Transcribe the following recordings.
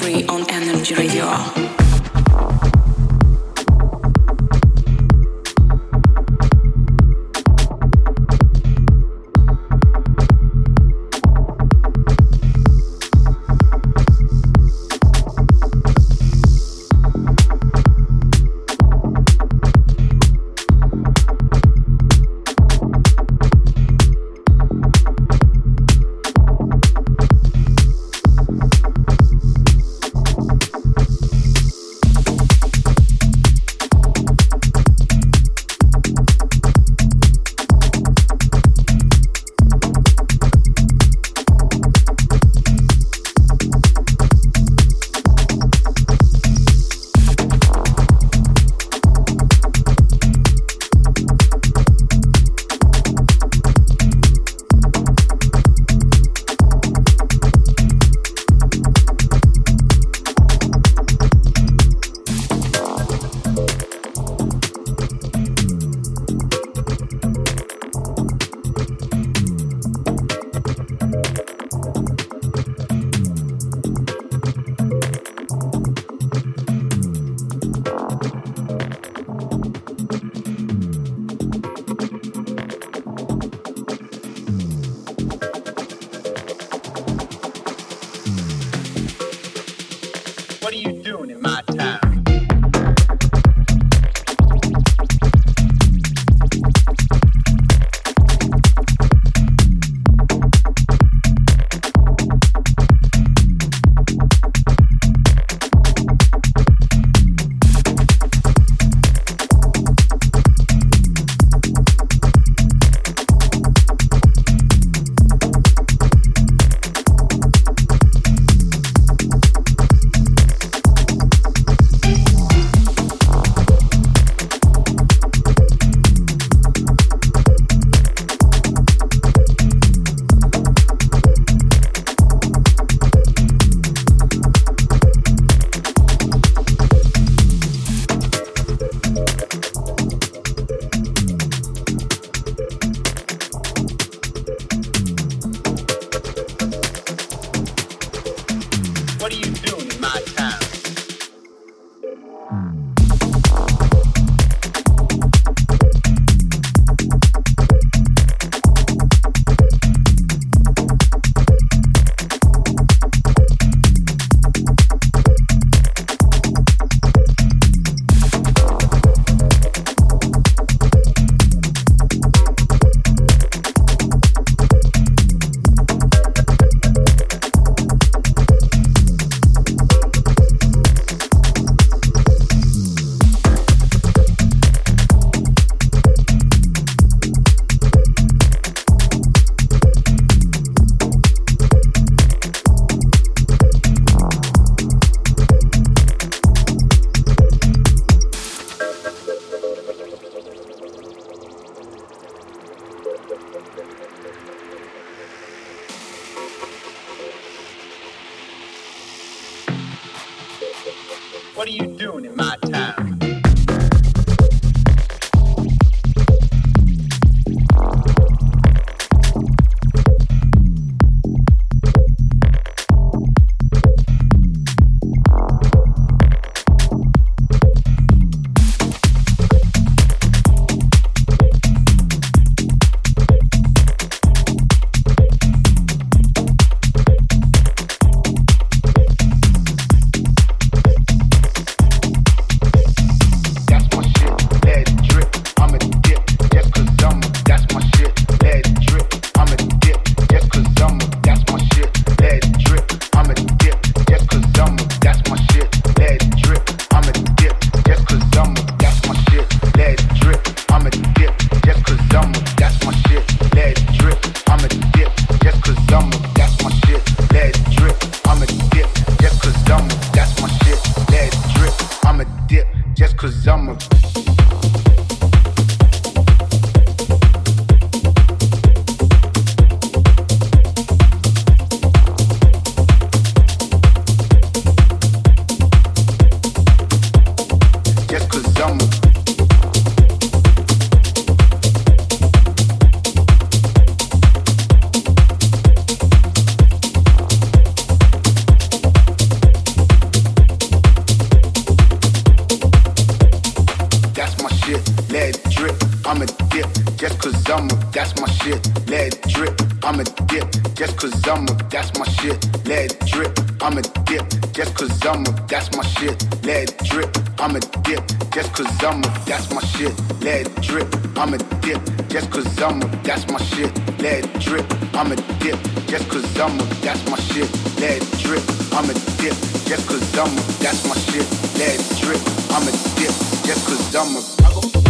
Free on NRG Radio. Just cause I'm a, dip. Just causum, that's my shit. Let it drip, I'm a dip, just cause I'm a, that's my shit. Let it drip, I'm a dip, just cause I'm a, that's my shit. Let it drip, I'm a dip, just cause I'm a, that's my shit. Let it drip, I'm a dip, just cause I'm a, that's my shit. Let it drip, I'm a dip, just cause I'm a,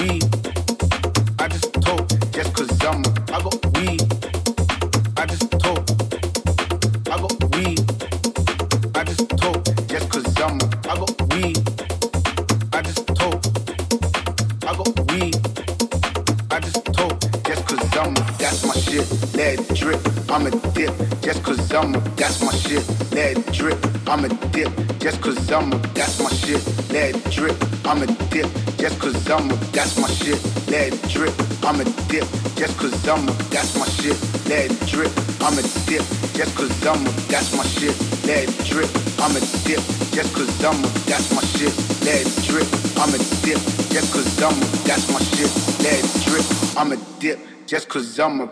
beat. That's my shit. Let it drip, I'm a dip, just cause a. that's my shit. Let it drip. I'm a, I go weed. just cause a. that's my shit. Let it drip. I'm a dip. Just cause a. that's my shit, let it drip, I'm a dip, just cause I'm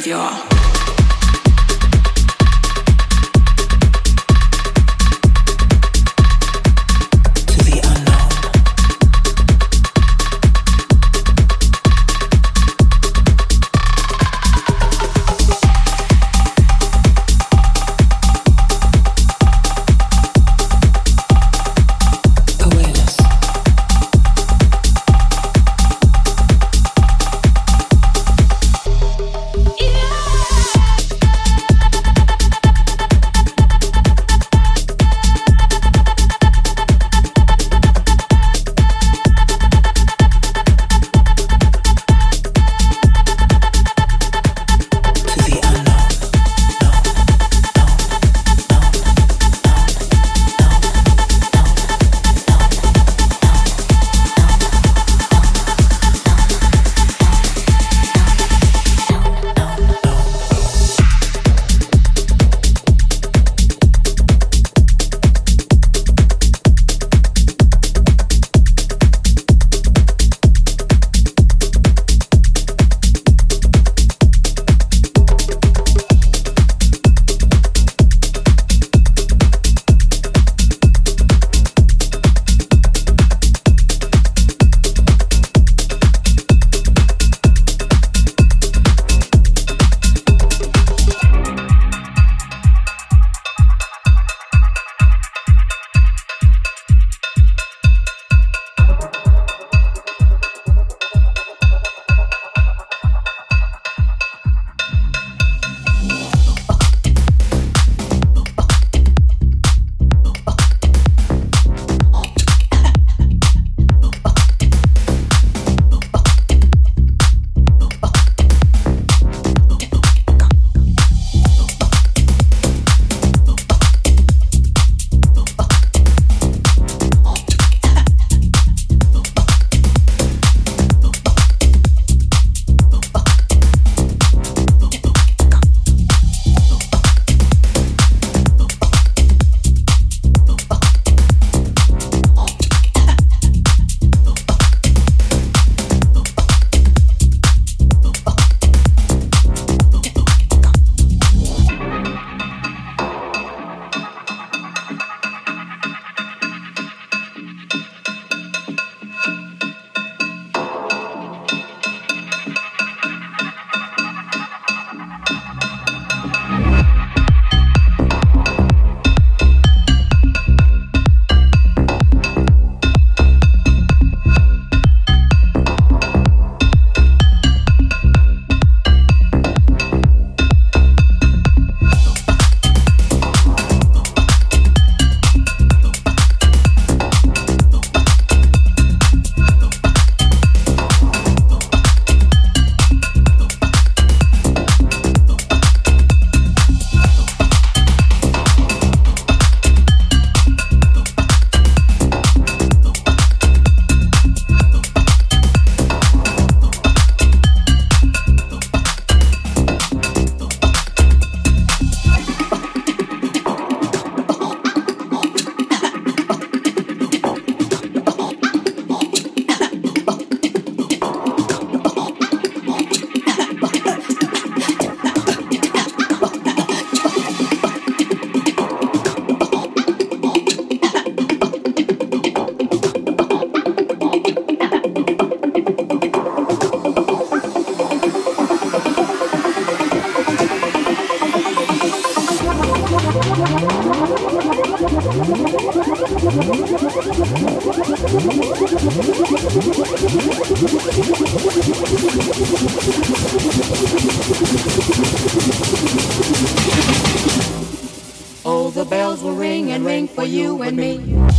graveyard. Ring for you and me.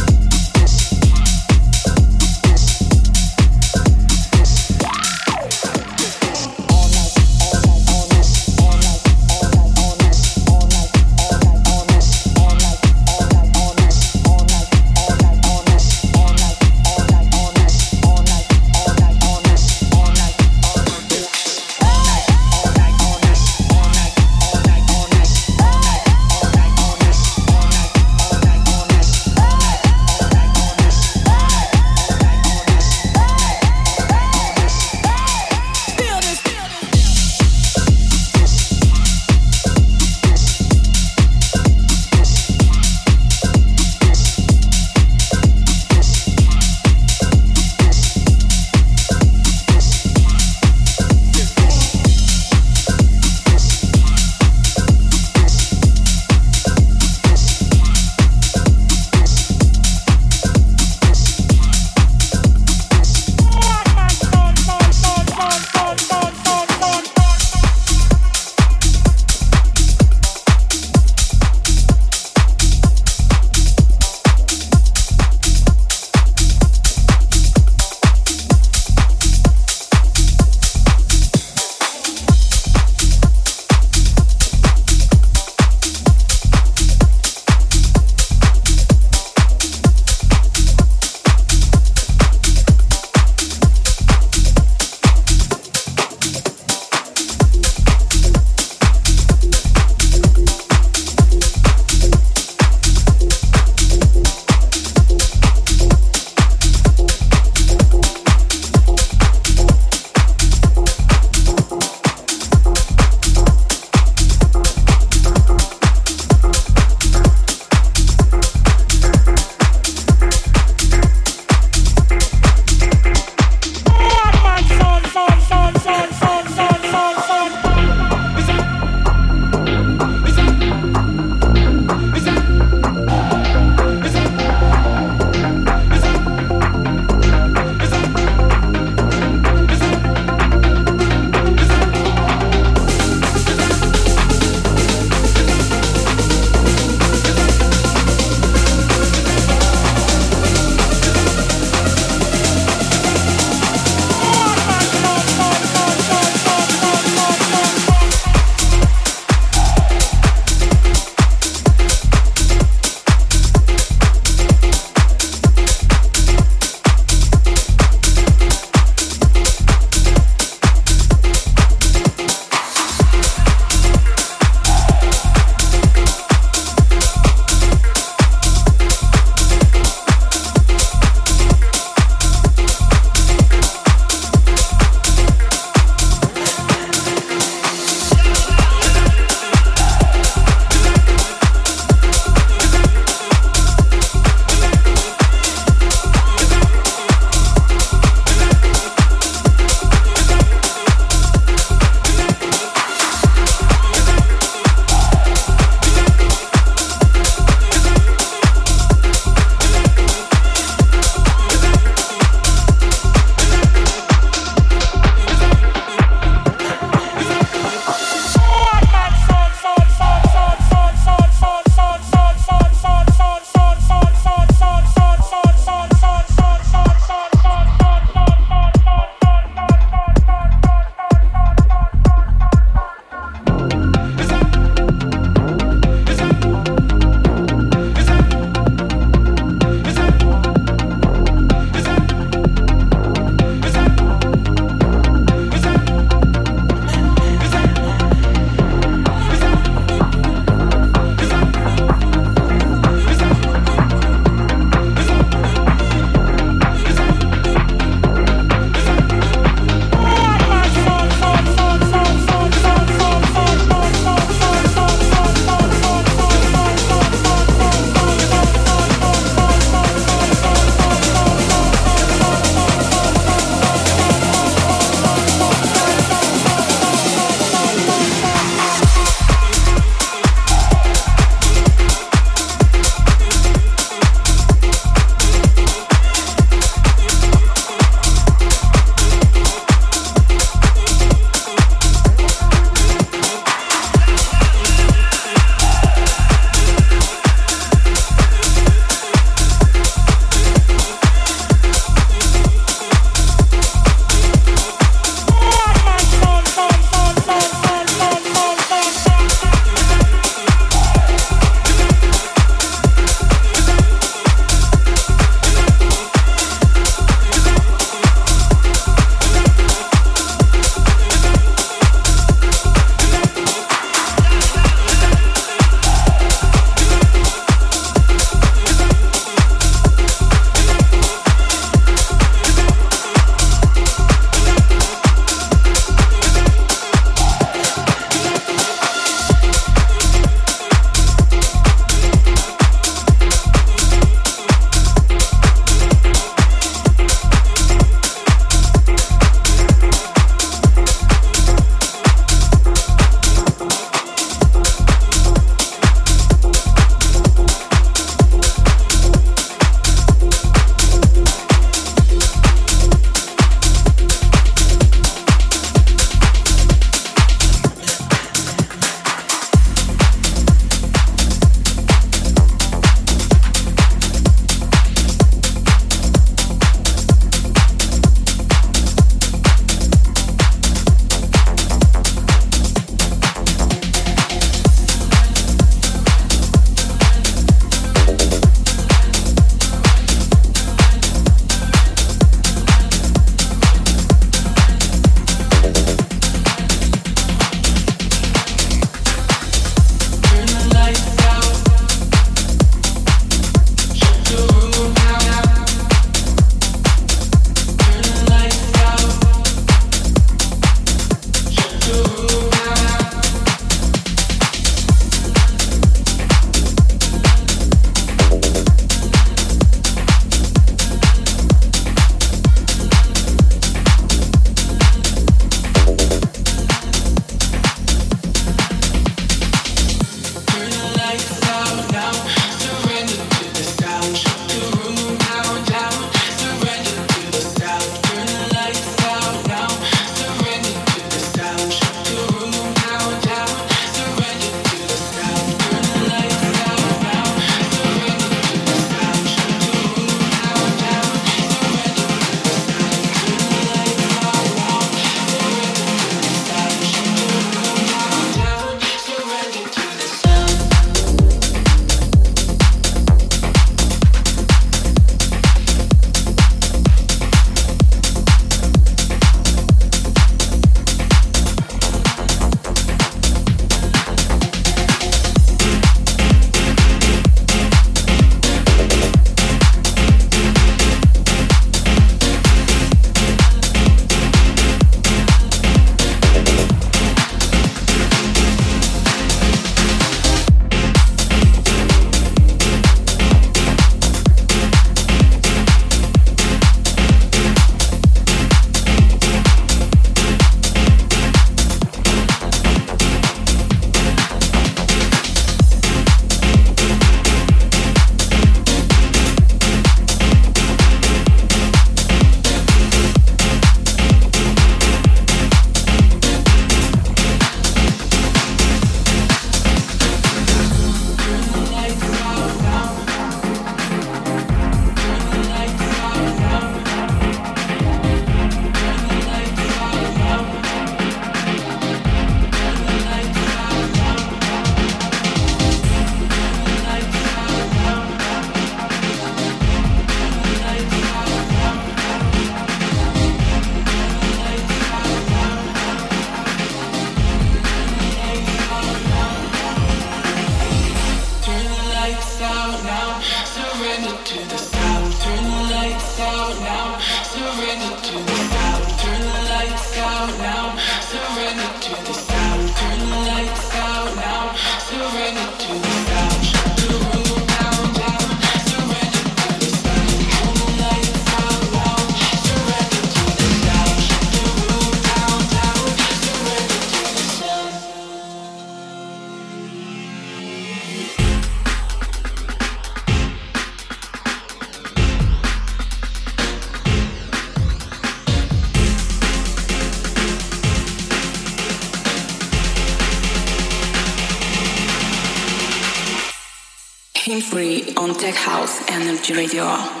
NRG Radio.